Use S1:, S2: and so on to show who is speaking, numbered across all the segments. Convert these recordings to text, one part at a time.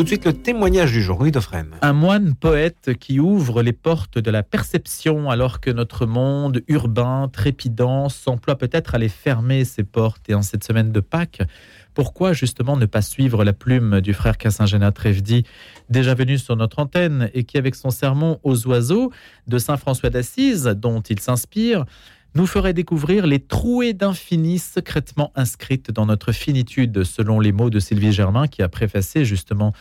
S1: Tout de suite, le témoignage du jour, Louis Dauphren.
S2: Un moine poète qui ouvre les portes de la perception alors que notre monde urbain, trépidant, s'emploie peut-être à les fermer ses portes. Et en cette semaine de Pâques, pourquoi justement ne pas suivre la plume du frère Cassin-Géna Trévedi, déjà venu sur notre antenne et qui, avec son sermon aux oiseaux de Saint François d'Assise, dont il s'inspire, nous ferait découvrir les trouées d'infini secrètement inscrites dans notre finitude, selon les mots de Sylvie Germain, qui a préfacé justement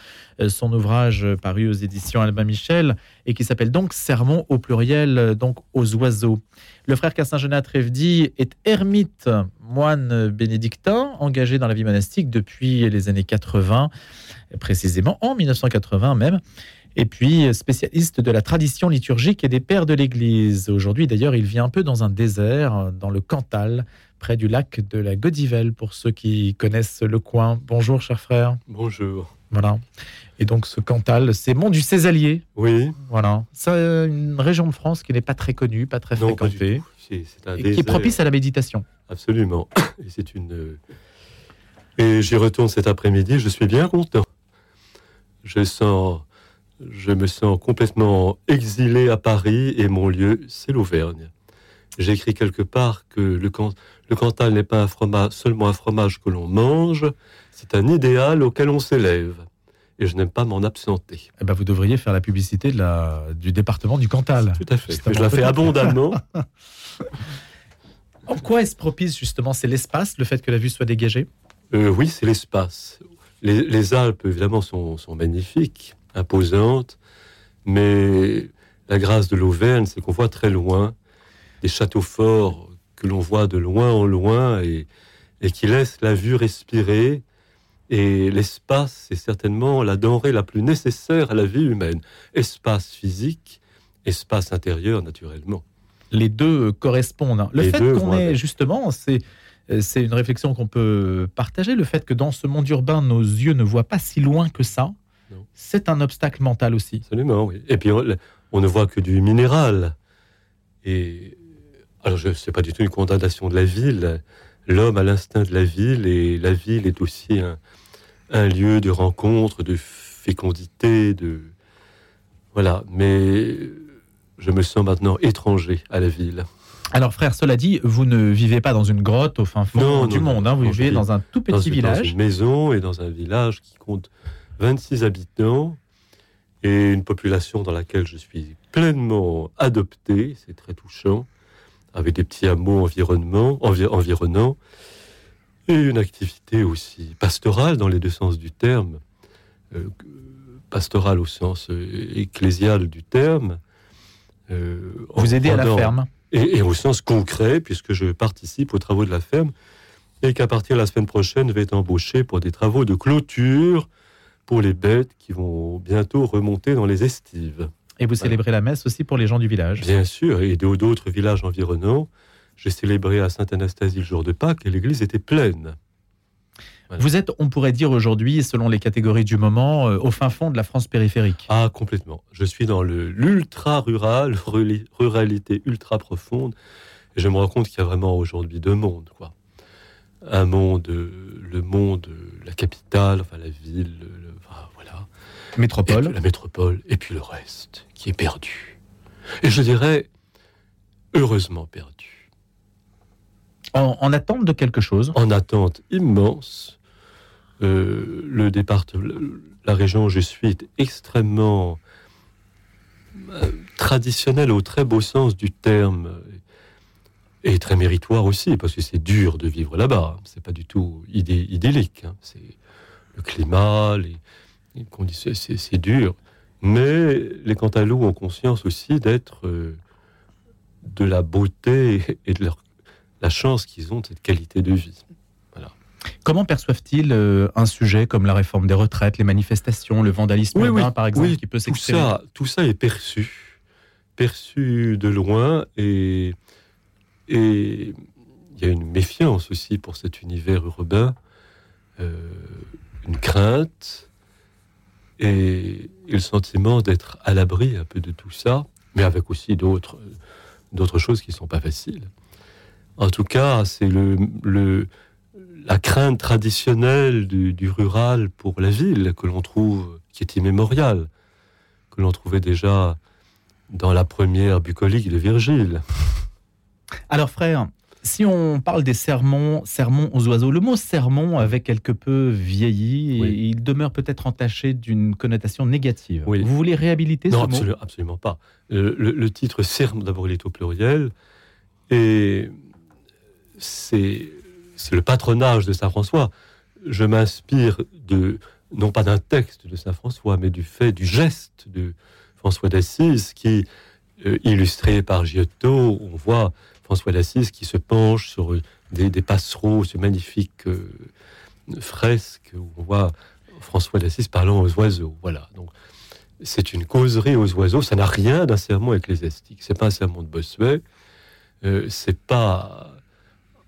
S2: euh, son ouvrage paru aux éditions Albin Michel et qui s'appelle donc Sermon au pluriel, donc aux oiseaux. Le frère Cassin-Genat Trévedi est ermite, moine bénédictin, engagé dans la vie monastique depuis les années 80, précisément en 1980 même et puis spécialiste de la tradition liturgique et des pères de l'Église. Aujourd'hui, d'ailleurs, il vit un peu dans un désert, dans le Cantal, près du lac de la Godivelle, pour ceux qui connaissent le coin. Bonjour, cher frère.
S3: Bonjour.
S2: Voilà. Et donc, ce Cantal, c'est Mont du Césalier.
S3: Oui.
S2: Voilà. C'est une région de France qui n'est pas très connue, pas très fréquentée. et qui est propice à la méditation.
S3: Absolument. Et c'est une. Et j'y retourne cet après-midi. Je suis bien content. Je sens je me sens complètement exilé à Paris et mon lieu, c'est l'Auvergne. J'écris quelque part que le, Cantal n'est pas un fromage, seulement un fromage que l'on mange, c'est un idéal auquel on s'élève. Et je n'aime pas m'en absenter.
S2: Eh ben vous devriez faire la publicité de la, du département du Cantal.
S3: Tout à fait. Je la fais abondamment.
S2: en quoi est-ce propice justement C'est l'espace, le fait que la vue soit dégagée?
S3: Euh, Oui, c'est l'espace. Les, Alpes, évidemment, sont magnifiques imposante, mais la grâce de l'Auvergne, c'est qu'on voit très loin des châteaux forts que l'on voit de loin en loin et, et qui laissent la vue respirer. Et l'espace, c'est certainement la denrée la plus nécessaire à la vie humaine. Espace physique, espace intérieur, naturellement.
S2: Les deux correspondent. Hein. Le fait qu'on ait, justement, c'est c'est une réflexion qu'on peut partager, le fait que dans ce monde urbain, nos yeux ne voient pas si loin que ça c'est un obstacle mental aussi.
S3: Absolument, oui. Et puis, on, ne voit que du minéral. Et alors, je sais pas du tout une condamnation de la ville. L'homme a l'instinct de la ville et la ville est aussi un, lieu de rencontre, de fécondité, de voilà. Mais je me sens maintenant étranger à la ville.
S2: Alors, frère, cela dit, vous ne vivez pas dans une grotte au fin fond du monde. Hein. vous vivez dans un tout petit village. Dans
S3: une maison et dans un village qui compte 26 habitants et une population dans laquelle je suis pleinement adopté, c'est très touchant, avec des petits hameaux environnants et une activité aussi pastorale dans les deux sens du terme, euh, pastorale au sens euh, ecclésial du terme.
S2: Euh, Vous aidez à la ferme
S3: et, et, au sens concret, puisque je participe aux travaux de la ferme, et qu'à partir de la semaine prochaine, je vais être embauché pour des travaux de clôture pour les bêtes qui vont bientôt remonter dans les estives.
S2: Et vous célébrez la messe aussi pour les gens du village
S3: Bien sûr, et d'autres villages environnants. J'ai célébré à Sainte-Anastasie le jour de Pâques et l'église était pleine.
S2: Vous êtes, on pourrait dire aujourd'hui, selon les catégories du moment, euh, au fin fond de la France périphérique.
S3: Ah, complètement. Je suis dans l'ultra rural, ruralité ultra profonde. Et je me rends compte qu'il y a vraiment aujourd'hui deux mondes. Quoi. Un monde, le monde, la capitale, enfin la ville,
S2: Métropole.
S3: la métropole, et puis le reste, qui est perdu. Et je dirais, heureusement perdu.
S2: En, attente de quelque chose
S3: En attente immense. Euh, le département, la région où je suis est extrêmement euh, traditionnelle au très beau sens du terme et très méritoire aussi parce que c'est dur de vivre là-bas. C'est pas du tout idyllique. Hein. C'est le climat, les, c'est dur. Mais les Cantalous ont conscience aussi d'être euh, de la beauté et de la chance qu'ils ont de cette qualité de vie. Voilà.
S2: Comment perçoivent-ils euh, un sujet comme la réforme des retraites, les manifestations, le vandalisme urbain, par exemple, qui peut s'exprimer
S3: tout ça, tout ça est perçu, perçu de loin, et et il y a une méfiance aussi pour cet univers urbain, euh, une crainte, et, le sentiment d'être à l'abri un peu de tout ça, mais avec aussi d'autres choses qui sont pas faciles. En tout cas, c'est le la crainte traditionnelle du, du, rural pour la ville que l'on trouve, qui est immémoriale, que l'on trouvait déjà dans la première bucolique de Virgile.
S2: Alors frère, si on parle des sermons, sermons aux oiseaux, le mot sermon avait quelque peu vieilli et il demeure peut-être entaché d'une connotation négative. Vous voulez réhabiliter
S3: non,
S2: ce
S3: mot absolument pas. Le, le titre sermon, d'abord, il est au pluriel et c'est le patronage de Saint François. Je m'inspire de non pas d'un texte de Saint François, mais du fait, du geste de François d'Assise qui, euh, illustré par Giotto, on voit François d'Assise qui se penche sur des, passereaux, ce magnifique euh, fresque où on voit François d'Assise parlant aux oiseaux. Voilà. Donc, c'est une causerie aux oiseaux. Ça n'a rien d'un sermon ecclésiastique. C'est pas un sermon de Bossuet. Euh, c'est pas.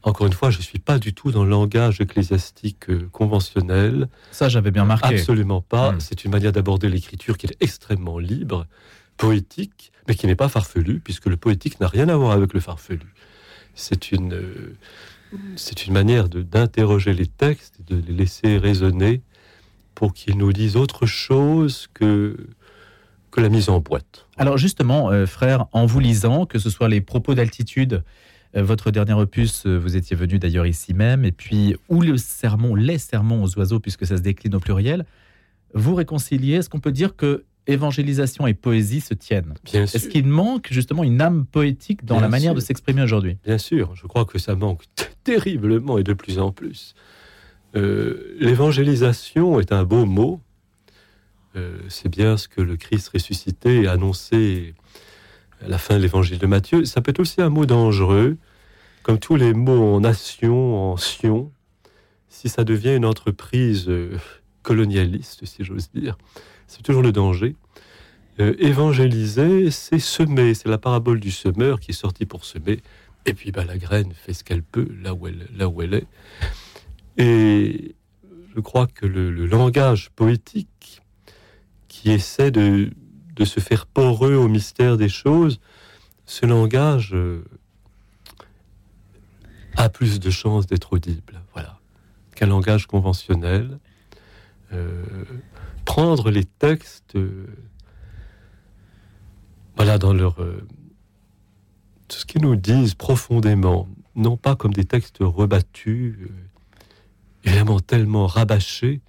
S3: Encore une fois, je suis pas du tout dans le langage ecclésiastique euh, conventionnel.
S2: Ça, j'avais bien marqué.
S3: Absolument pas. Hmm. C'est une manière d'aborder l'écriture qui est extrêmement libre, poétique, mais qui n'est pas farfelu, puisque le poétique n'a rien à voir avec le farfelu. C'est une, euh, une manière d'interroger les textes, de les laisser résonner pour qu'ils nous disent autre chose que, que la mise en boîte.
S2: Alors justement, euh, frère, en vous lisant, que ce soit les propos d'altitude, euh, votre dernier opus, vous étiez venu d'ailleurs ici même, et puis, ou le sermon, les sermons aux oiseaux, puisque ça se décline au pluriel, vous réconciliez, est-ce qu'on peut dire que évangélisation et poésie se tiennent. Est-ce qu'il manque justement une âme poétique dans la manière de s'exprimer aujourd'hui?
S3: Bien sûr, je crois que ça manque terriblement et de plus en plus. Euh, l'évangélisation est un beau mot. Euh, c'est bien ce que le Christ ressuscité a annoncé à la fin de l'évangile de Matthieu. Ça peut être aussi un mot dangereux, comme tous les mots en nation, en sion, si ça devient une entreprise euh, colonialiste, si j'ose dire c'est toujours le danger. Euh, évangéliser, c'est semer, c'est la parabole du semeur qui est sorti pour semer, et puis bah, la graine fait ce qu'elle peut là où elle, là où elle est. Et je crois que le, langage poétique qui essaie de, de, se faire poreux au mystère des choses, ce langage euh, a plus de chances d'être audible, voilà, qu'un langage conventionnel. Euh, prendre les textes, euh, voilà, dans leur. Euh, tout ce qu'ils nous disent profondément, non pas comme des textes rebattus, euh, évidemment tellement rabâchés,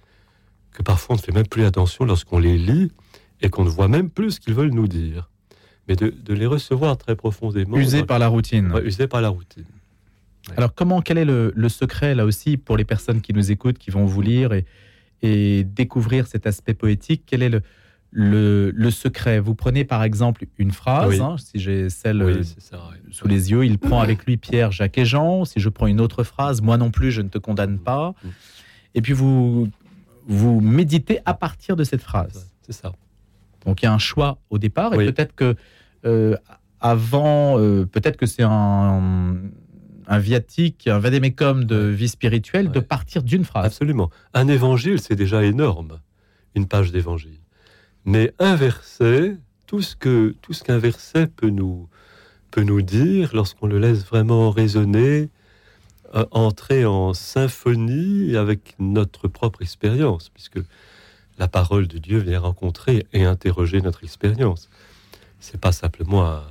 S3: que parfois on ne fait même plus attention lorsqu'on les lit et qu'on ne voit même plus ce qu'ils veulent nous dire. Mais de, les recevoir très profondément.
S2: Usés par la routine.
S3: usés par la routine.
S2: Alors comment, quel est le, le, secret là aussi pour les personnes qui nous écoutent, qui vont vous lire et, et découvrir cet aspect poétique, quel est le, le, secret? Vous prenez par exemple une phrase, hein, si j'ai celle euh, sous les yeux, il prend avec lui Pierre, Jacques et Jean. Si je prends une autre phrase, moi non plus, je ne te condamne pas. Mm. Et puis vous, vous méditez à partir de cette phrase.
S3: C'est ça.
S2: Donc il y a un choix au départ, et peut-être que euh, avant, euh, peut-être que c'est un, un viatique, un vadémécum de vie spirituelle, de partir d'une phrase.
S3: Absolument. Un évangile, c'est déjà énorme, une page d'évangile. Mais un verset, tout ce que tout ce qu'un verset peut nous peut nous dire, lorsqu'on le laisse vraiment résonner, euh, entrer en symphonie avec notre propre expérience, puisque la parole de Dieu vient rencontrer et interroger notre expérience. C'est pas simplement un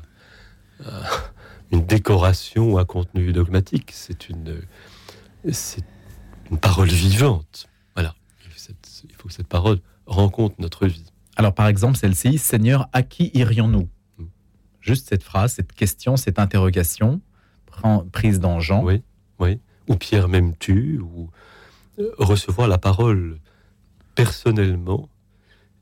S3: une décoration ou un contenu dogmatique. C'est une, c'est une parole vivante. Voilà. Il faut que cette parole rencontre notre vie.
S2: Alors, par exemple, celle-ci, Seigneur, à qui irions-nous? Hmm. Juste cette phrase, cette question, cette interrogation prise dans Jean.
S3: Oui, oui. Ou Pierre m'aimes-tu Ou euh, recevoir la parole personnellement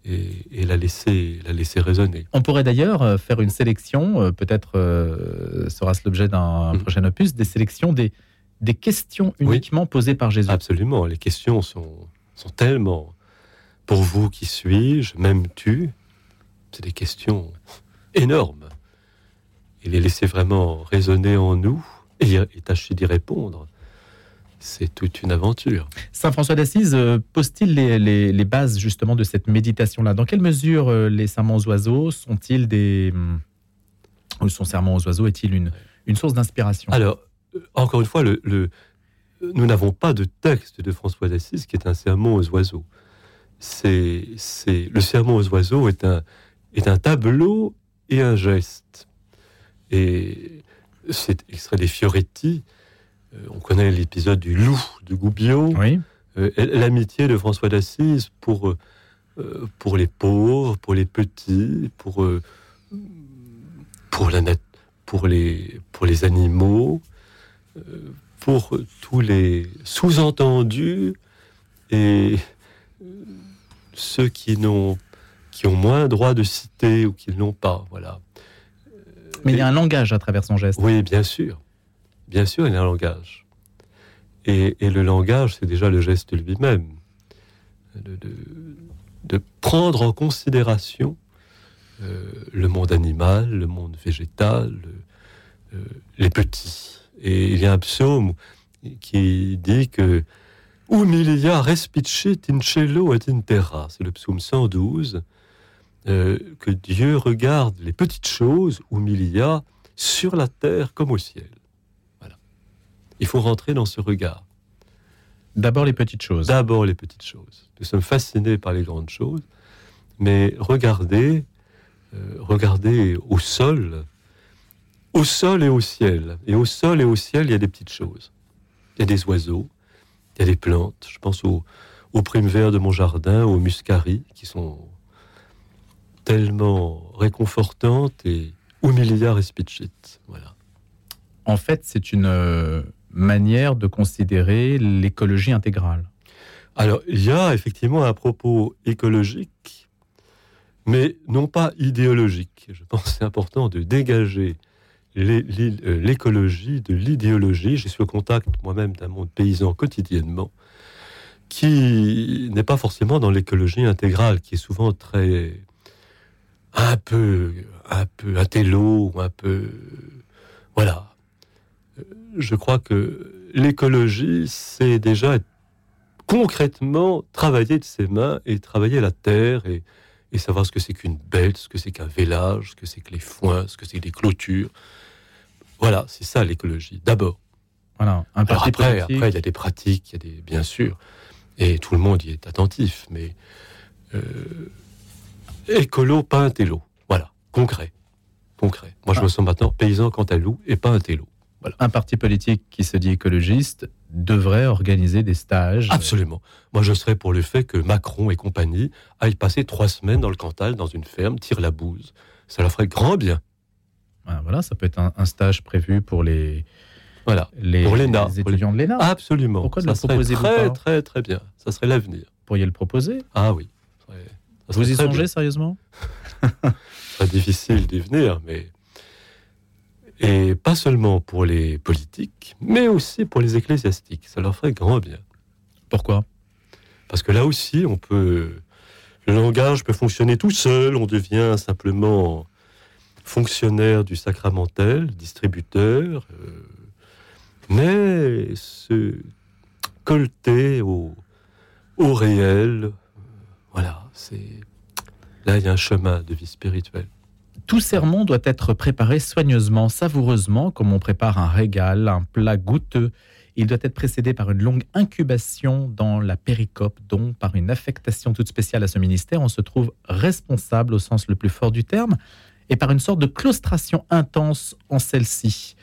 S3: et, la, laisser, la laisser résonner.
S2: On pourrait d'ailleurs euh, faire une sélection, euh, peut-être euh, sera-ce l'objet d'un mhm. prochain opus, des sélections des, des questions uniquement posées par Jésus.
S3: Absolument, les questions sont, sont tellement... Pour vous, qui suis-je M'aimes-tu? C'est des questions énormes. Et les laisser vraiment résonner en nous et, et tâcher d'y répondre c'est toute une aventure.
S2: Saint François d'Assise euh, pose-t-il les, bases justement de cette méditation-là? Dans quelle mesure euh, les serments aux oiseaux sont-ils des... Ou son serment aux oiseaux est-il une, une source d'inspiration?
S3: Alors, euh, encore une fois, le, nous n'avons pas de texte de François d'Assise qui est un sermon aux oiseaux. C'est, c'est, le sermon aux oiseaux est un, est un tableau et un geste. Et c'est extrait des Fioretti. Euh, on connaît l'épisode du loup de Gubbio.
S2: Oui.
S3: Euh, l'amitié de François d'Assise pour, euh, pour les pauvres, pour les petits, pour, pour, la nat- pour, les, pour les animaux, pour tous les sous-entendus et ceux qui, n'ont, qui ont moins droit de citer ou qui ne l'ont pas. Voilà.
S2: Mais il y a un langage à travers son geste.
S3: Oui, bien sûr. Bien sûr, il y a un langage. Et, le langage, c'est déjà le geste lui-même. De, prendre en considération euh, le monde animal, le monde végétal, euh, les petits. Et il y a un psaume qui dit que Humilia respicit in cielo et in terra. C'est le psaume 112. euh, que Dieu regarde les petites choses, Humilia, sur la terre comme au ciel. Il faut rentrer dans ce regard.
S2: D'abord les petites choses.
S3: D'abord les petites choses. Nous sommes fascinés par les grandes choses, mais regardez, euh, regardez au sol, au sol et au ciel. Et au sol et au ciel, il y a des petites choses. Il y a des oiseaux, il y a des plantes. Je pense aux, aux primes verts de mon jardin, aux muscaries, qui sont tellement réconfortantes et humilia respicit. Voilà.
S2: En fait, c'est une euh, manière de considérer l'écologie intégrale.
S3: Alors, il y a effectivement un propos écologique, mais non pas idéologique. Je pense que c'est important de dégager euh, l'écologie de l'idéologie. Je suis au contact moi-même d'un monde paysan quotidiennement, qui n'est pas forcément dans l'écologie intégrale, qui est souvent très un peu, un peu intello, un peu, voilà. Je crois que l'écologie, c'est déjà concrètement travailler de ses mains et travailler la terre et, et savoir ce que c'est qu'une bête, ce que c'est qu'un vélage, ce que c'est que les foins, ce que c'est que les clôtures. Voilà, c'est ça l'écologie, d'abord.
S2: Voilà. Un
S3: Alors
S2: parti
S3: après, après, il y a des pratiques, il y a des, bien sûr, et tout le monde y est attentif, mais euh, écolo, pas un télo. Voilà, concret. Concret. Moi, je
S2: Ah.
S3: me sens maintenant paysan quant à loup et pas un télo.
S2: Un parti politique qui se dit écologiste devrait organiser des stages.
S3: Absolument. Moi, je serais pour le fait que Macron et compagnie aillent passer trois semaines dans le Cantal, dans une ferme, tirent la bouse. Ça leur ferait grand bien.
S2: Ah, Voilà, ça peut être un, un stage prévu pour les,
S3: Voilà.
S2: les,
S3: Pour
S2: les étudiants de l'ENA.
S3: Absolument.
S2: Pourquoi ne
S3: ça
S2: le
S3: serait
S2: proposez-vous
S3: très,
S2: pas
S3: très, très bien. Ça serait l'avenir.
S2: Vous pourriez le proposer.
S3: Ah oui. Ça serait- ça
S2: Vous y songez
S3: bien.
S2: sérieusement
S3: Très difficile d'y venir, mais. Et pas seulement pour les politiques, mais aussi pour les ecclésiastiques. Ça leur ferait grand bien.
S2: Pourquoi?
S3: Parce que là aussi, on peut. Le langage peut fonctionner tout seul, on devient simplement fonctionnaire du sacramentel, distributeur, euh, mais se colter au, au réel, euh, voilà, c'est. Là, il y a un chemin de vie spirituelle.
S2: Tout sermon doit être préparé soigneusement, savoureusement, comme on prépare un régal, un plat goûteux. Il doit être précédé par une longue incubation dans la péricope, dont par une affectation toute spéciale à ce ministère, on se trouve responsable au sens le plus fort du terme, et par une sorte de claustration intense en celle-ci.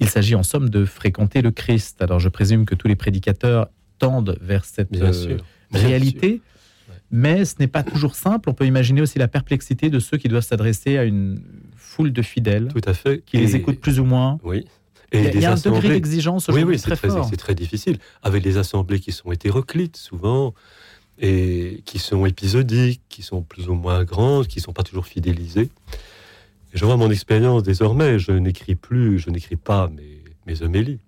S2: Il s'agit en somme de fréquenter le Christ. Alors je présume que tous les prédicateurs tendent vers cette euh, réalité.
S3: sûr.
S2: Mais ce n'est pas toujours simple. On peut imaginer aussi la perplexité de ceux qui doivent s'adresser à une foule de fidèles
S3: Tout à fait.
S2: qui les
S3: Et-
S2: écoutent plus ou moins.
S3: Oui.
S2: Il y a,
S3: des
S2: il y a un degré d'exigence
S3: Oui,
S2: aujourd'hui
S3: oui, c'est
S2: très,
S3: très,
S2: fort.
S3: c'est très difficile. Avec des assemblées qui sont hétéroclites souvent, et qui sont épisodiques, qui sont plus ou moins grandes, qui ne sont pas toujours fidélisées. Et je vois mon expérience désormais, je n'écris plus, je n'écris pas mes, mes homélies.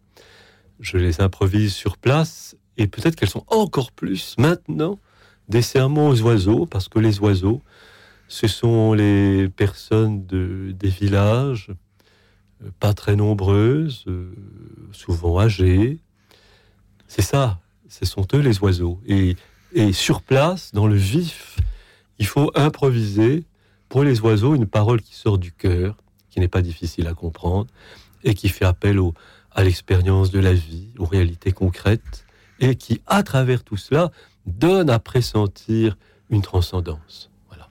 S3: Je les improvise sur place, et peut-être qu'elles sont encore plus maintenant des sermons aux oiseaux, parce que les oiseaux, ce sont les personnes de, des villages, euh, pas très nombreuses, euh, souvent âgées. C'est ça, ce sont eux les oiseaux. Et, et sur place, dans le vif, il faut improviser pour les oiseaux une parole qui sort du cœur, qui n'est pas difficile à comprendre, et qui fait appel à l'expérience de la vie, aux réalités concrètes, et qui, à travers tout cela, donne à pressentir une transcendance. Voilà.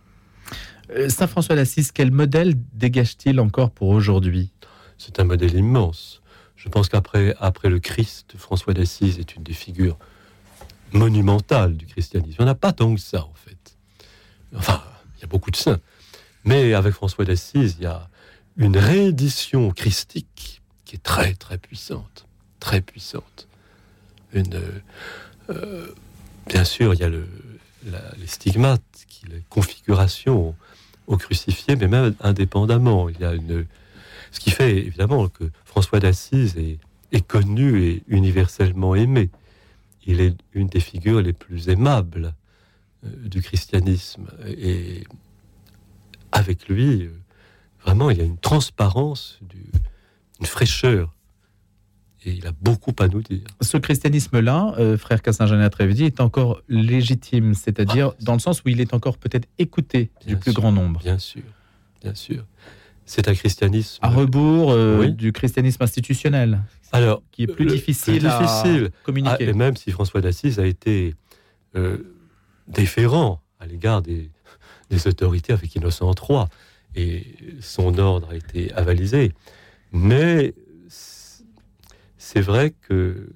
S2: Euh, Saint François d'Assise, quel modèle dégage-t-il encore pour aujourd'hui?
S3: C'est un modèle immense. Je pense qu'après après le Christ, François d'Assise est une des figures monumentales du christianisme. Il n'y en a pas tant que ça, en fait. Enfin, il y a beaucoup de saints. Mais avec François d'Assise, il y a une réédition christique qui est très, très puissante. Très puissante. Une, euh, bien sûr, il y a le, la- les stigmates, les configurations au crucifié, mais même indépendamment. Il y a une, ce qui fait évidemment que François d'Assise est, connu et universellement aimé. Il est une des figures les plus aimables euh, du christianisme. Et avec lui, euh, vraiment, il y a une transparence, une fraîcheur. Et il a beaucoup à nous dire.
S2: Ce christianisme-là, euh, frère Cassin-Jeannet Trévidi, est encore légitime, c'est-à-dire dans le sens où il est encore peut-être écouté du plus grand nombre.
S3: Bien sûr, bien sûr. C'est un christianisme.
S2: À rebours euh,
S3: Oui.
S2: du christianisme institutionnel,
S3: Alors,
S2: qui est plus
S3: le-
S2: difficile,
S3: plus
S2: à
S3: difficile. Ah,
S2: communiquer.
S3: et même si François d'Assise a été euh, déférent à l'égard des, des autorités avec Innocent III, et son ordre a été avalisé. Mais c'est vrai que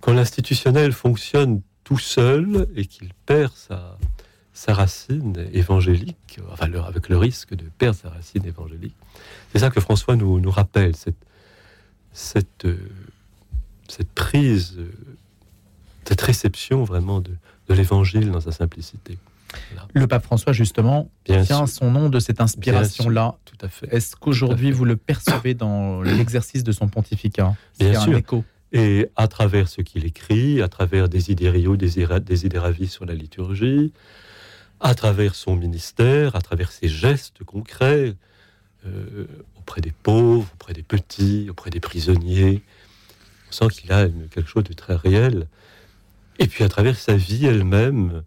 S3: quand l'institutionnel fonctionne tout seul et qu'il perd sa, sa racine évangélique, enfin, avec le risque de perdre sa racine évangélique, c'est ça que François nous, nous rappelle, cette, cette, euh, cette prise, euh, cette réception vraiment de, de l'évangile dans sa simplicité.
S2: Le pape François, justement,
S3: Bien
S2: tient
S3: sûr,
S2: son nom de cette inspiration-là.
S3: tout à fait.
S2: Est-ce qu'aujourd'hui, vous le percevez dans l'exercice de son pontificat?
S3: Bien
S2: C'est un
S3: sûr.
S2: écho.
S3: Et à travers ce qu'il écrit, à travers des idériaux, des, idéravis sur la liturgie, à travers son ministère, à travers ses gestes concrets, euh, auprès des pauvres, auprès des petits, auprès des prisonniers, on sent qu'il a quelque chose de très réel. Et puis à travers sa vie elle-même,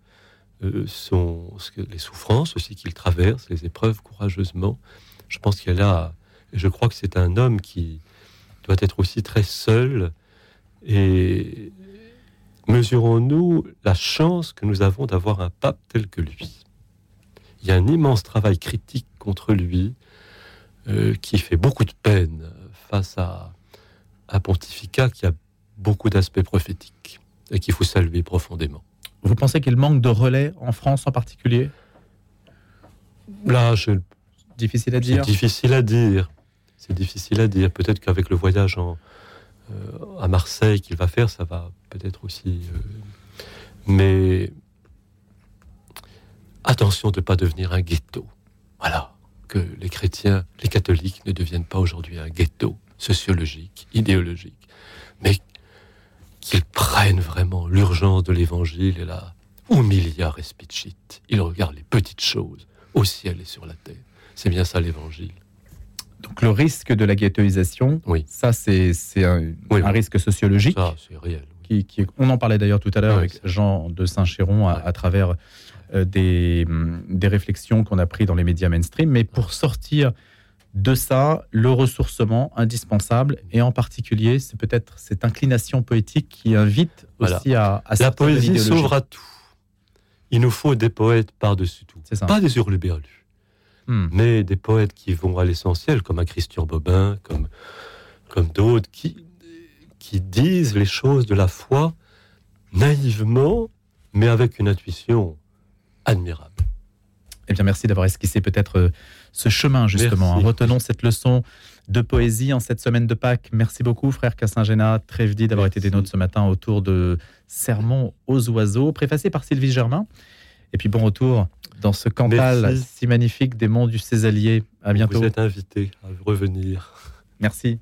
S3: que- les souffrances aussi qu'il traverse, les épreuves courageusement, je pense qu'il a, et je crois que c'est un homme qui doit être aussi très seul et mesurons-nous la chance que nous avons d'avoir un pape tel que lui. Il y a un immense travail critique contre lui euh, qui fait beaucoup de peine face à un pontificat qui a beaucoup d'aspects prophétiques et qu'il faut saluer profondément.
S2: Vous pensez qu'il manque de relais en France en particulier?
S3: Là, je-
S2: Difficile à
S3: c'est
S2: dire.
S3: difficile à dire. C'est difficile à dire. Peut-être qu'avec le voyage en, euh, à Marseille qu'il va faire, ça va peut-être aussi. euh, mais attention de ne pas devenir un ghetto. Voilà. Que les chrétiens, les catholiques ne deviennent pas aujourd'hui un ghetto sociologique, idéologique, mais qu'ils prennent vraiment l'urgence de l'évangile et la humilia respicit. Ils regardent les petites choses au ciel et sur la terre. C'est bien ça l'évangile.
S2: Donc le risque de la ghettoisation,
S3: Oui.
S2: ça c'est un,
S3: Oui,
S2: un
S3: oui.
S2: risque sociologique.
S3: Ça, c'est réel.
S2: Qui, qui- on en parlait d'ailleurs tout à l'heure avec Jean de Saint-Chéron à travers euh, des, hum, des réflexions qu'on a prises dans les médias mainstream. Mais pour sortir de ça, le ressourcement indispensable, et en particulier, c'est peut-être cette inclination poétique qui invite
S3: Voilà.
S2: aussi à, à
S3: La poésie sauvera tout. Il nous faut des poètes par-dessus tout.
S2: Ça.
S3: Pas des hurluberlus,
S2: Hmm.
S3: mais des poètes qui vont à l'essentiel, comme un Christian Bobin, comme, comme d'autres, qui, qui disent les choses de la foi naïvement, mais avec une intuition admirable.
S2: Eh bien, merci d'avoir esquissé peut-être euh, ce chemin, justement.
S3: Merci.
S2: Retenons cette leçon de poésie en cette semaine de Pâques. Merci beaucoup, frère Cassin-Géna, Trévedi, d'avoir été des nôtres ce matin autour de Sermon aux oiseaux, préfacé par Sylvie Germain. Et puis, bon retour dans ce Cantal
S3: Merci.
S2: si magnifique des monts du Césalier. À bientôt.
S3: Vous êtes invité à revenir.
S2: Merci.